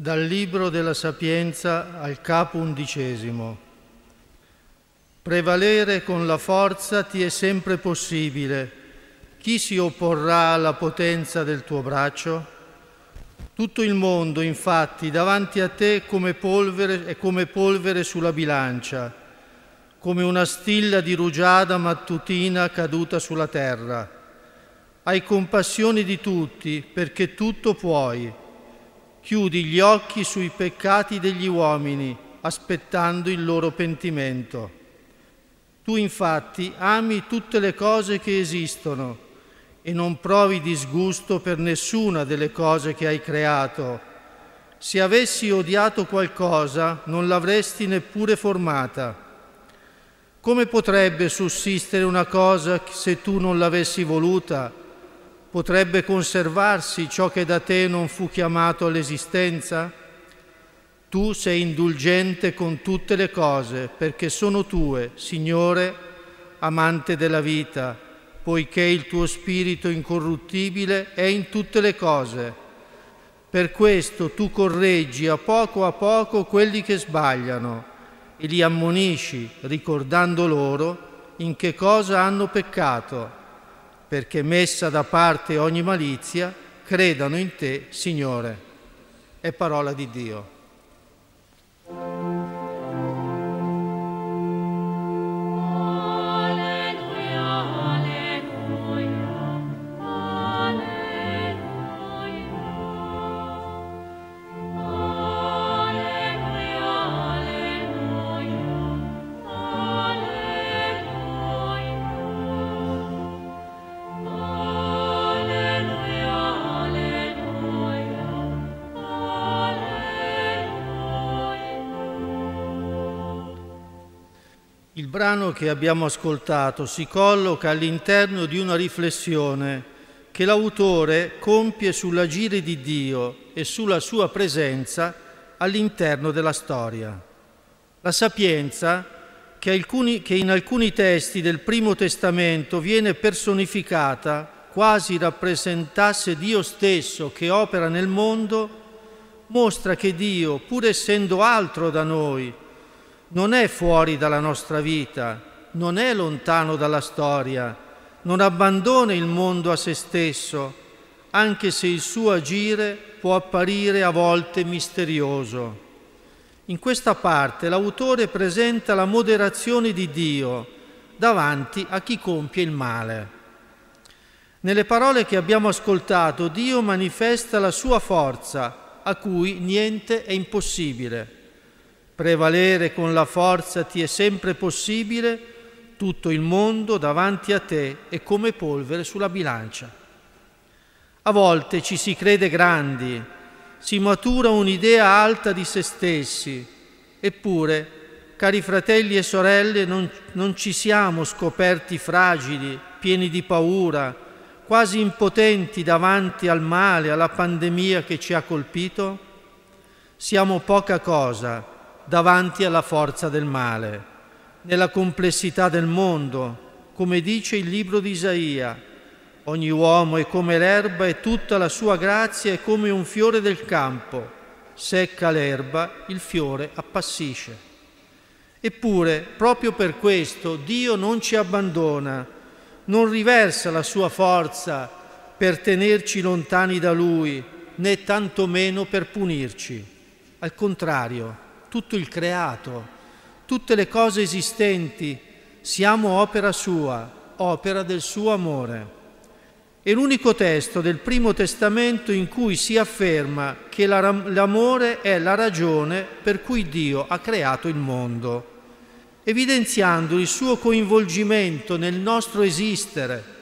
Dal Libro della Sapienza al capo undicesimo. Prevalere con la forza ti è sempre possibile. Chi si opporrà alla potenza del tuo braccio? Tutto il mondo, infatti, davanti a te come polvere, è come polvere sulla bilancia, come una stilla di rugiada mattutina caduta sulla terra. Hai compassione di tutti, perché tutto puoi chiudi gli occhi sui peccati degli uomini, aspettando il loro pentimento. Tu infatti ami tutte le cose che esistono e non provi disgusto per nessuna delle cose che hai creato. Se avessi odiato qualcosa, non l'avresti neppure formata. Come potrebbe sussistere una cosa se tu non l'avessi voluta? Potrebbe conservarsi ciò che da te non fu chiamato all'esistenza? Tu sei indulgente con tutte le cose, perché sono tue, Signore, amante della vita, poiché il tuo spirito incorruttibile è in tutte le cose. Per questo tu correggi a poco a poco quelli che sbagliano e li ammonisci, ricordando loro in che cosa hanno peccato perché messa da parte ogni malizia, credano in te, Signore. È parola di Dio. Il brano che abbiamo ascoltato si colloca all'interno di una riflessione che l'autore compie sull'agire di Dio e sulla sua presenza all'interno della storia. La sapienza, che, alcuni, che in alcuni testi del Primo Testamento viene personificata quasi rappresentasse Dio stesso che opera nel mondo, mostra che Dio, pur essendo altro da noi, non è fuori dalla nostra vita, non è lontano dalla storia, non abbandona il mondo a se stesso, anche se il suo agire può apparire a volte misterioso. In questa parte l'autore presenta la moderazione di Dio davanti a chi compie il male. Nelle parole che abbiamo ascoltato Dio manifesta la sua forza a cui niente è impossibile. Prevalere con la forza ti è sempre possibile, tutto il mondo davanti a te è come polvere sulla bilancia. A volte ci si crede grandi, si matura un'idea alta di se stessi, eppure, cari fratelli e sorelle, non, non ci siamo scoperti fragili, pieni di paura, quasi impotenti davanti al male, alla pandemia che ci ha colpito? Siamo poca cosa davanti alla forza del male, nella complessità del mondo, come dice il libro di Isaia. Ogni uomo è come l'erba e tutta la sua grazia è come un fiore del campo. Secca l'erba, il fiore appassisce. Eppure, proprio per questo, Dio non ci abbandona, non riversa la sua forza per tenerci lontani da Lui, né tantomeno per punirci. Al contrario, tutto il creato, tutte le cose esistenti, siamo opera sua, opera del suo amore. È l'unico testo del Primo Testamento in cui si afferma che l'amore è la ragione per cui Dio ha creato il mondo, evidenziando il suo coinvolgimento nel nostro esistere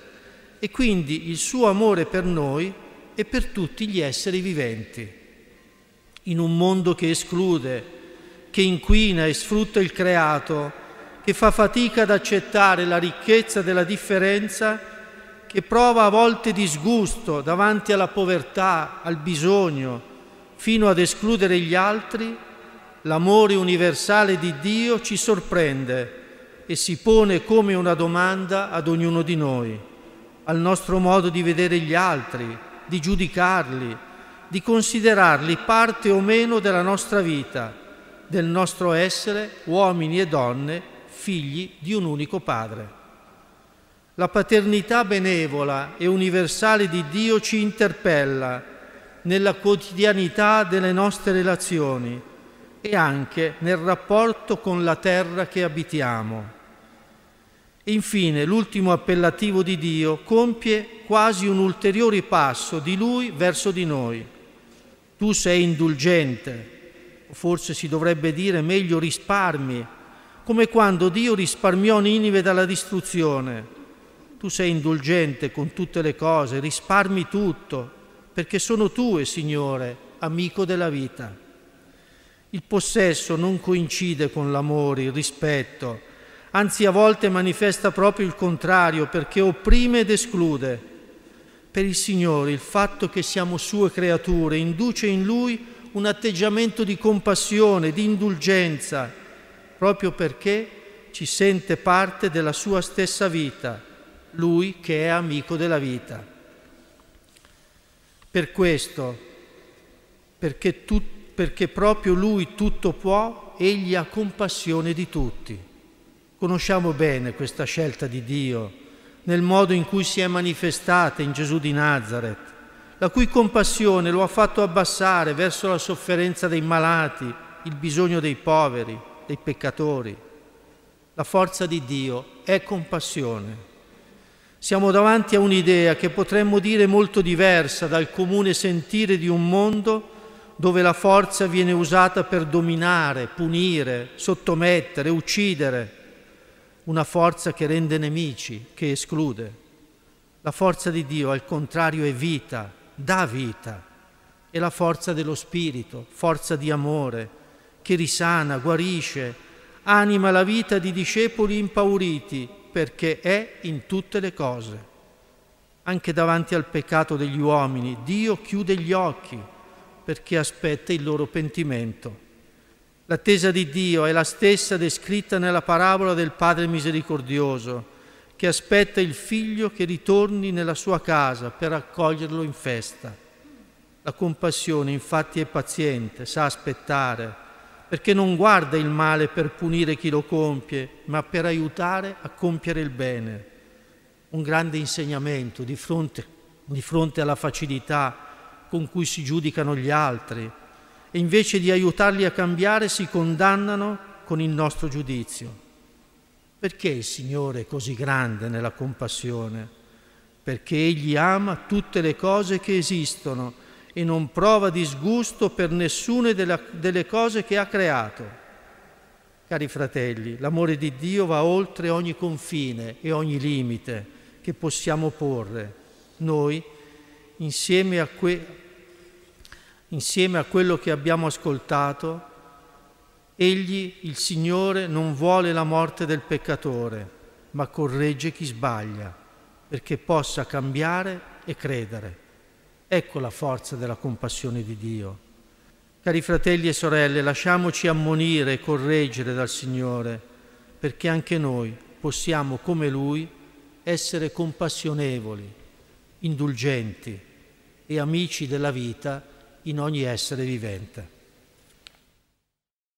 e quindi il suo amore per noi e per tutti gli esseri viventi. In un mondo che esclude, che inquina e sfrutta il creato, che fa fatica ad accettare la ricchezza della differenza, che prova a volte disgusto davanti alla povertà, al bisogno, fino ad escludere gli altri, l'amore universale di Dio ci sorprende e si pone come una domanda ad ognuno di noi, al nostro modo di vedere gli altri, di giudicarli, di considerarli parte o meno della nostra vita, del nostro essere uomini e donne, figli di un unico Padre. La paternità benevola e universale di Dio ci interpella nella quotidianità delle nostre relazioni e anche nel rapporto con la terra che abitiamo. Infine l'ultimo appellativo di Dio compie quasi un ulteriore passo di Lui verso di noi. Tu sei indulgente, forse si dovrebbe dire meglio risparmi, come quando Dio risparmiò Ninive dalla distruzione. Tu sei indulgente con tutte le cose, risparmi tutto, perché sono tue, Signore, amico della vita. Il possesso non coincide con l'amore, il rispetto, anzi a volte manifesta proprio il contrario perché opprime ed esclude. Per il Signore il fatto che siamo sue creature induce in Lui un atteggiamento di compassione, di indulgenza, proprio perché ci sente parte della sua stessa vita, Lui che è amico della vita. Per questo, perché tutti perché proprio Lui tutto può, Egli ha compassione di tutti. Conosciamo bene questa scelta di Dio nel modo in cui si è manifestata in Gesù di Nazareth, la cui compassione lo ha fatto abbassare verso la sofferenza dei malati, il bisogno dei poveri, dei peccatori. La forza di Dio è compassione. Siamo davanti a un'idea che potremmo dire molto diversa dal comune sentire di un mondo dove la forza viene usata per dominare, punire, sottomettere, uccidere, una forza che rende nemici, che esclude. La forza di Dio, al contrario, è vita, dà vita, è la forza dello Spirito, forza di amore, che risana, guarisce, anima la vita di discepoli impauriti, perché è in tutte le cose. Anche davanti al peccato degli uomini, Dio chiude gli occhi perché aspetta il loro pentimento. L'attesa di Dio è la stessa descritta nella parabola del Padre misericordioso, che aspetta il figlio che ritorni nella sua casa per accoglierlo in festa. La compassione infatti è paziente, sa aspettare, perché non guarda il male per punire chi lo compie, ma per aiutare a compiere il bene. Un grande insegnamento di fronte, di fronte alla facilità con cui si giudicano gli altri e invece di aiutarli a cambiare si condannano con il nostro giudizio. Perché il Signore è così grande nella compassione? Perché Egli ama tutte le cose che esistono e non prova disgusto per nessuna delle cose che ha creato. Cari fratelli, l'amore di Dio va oltre ogni confine e ogni limite che possiamo porre. Noi insieme a, que- insieme a quello che abbiamo ascoltato, Egli, il Signore, non vuole la morte del peccatore, ma corregge chi sbaglia, perché possa cambiare e credere. Ecco la forza della compassione di Dio. Cari fratelli e sorelle, lasciamoci ammonire e correggere dal Signore, perché anche noi possiamo, come Lui, essere compassionevoli indulgenti e amici della vita in ogni essere vivente.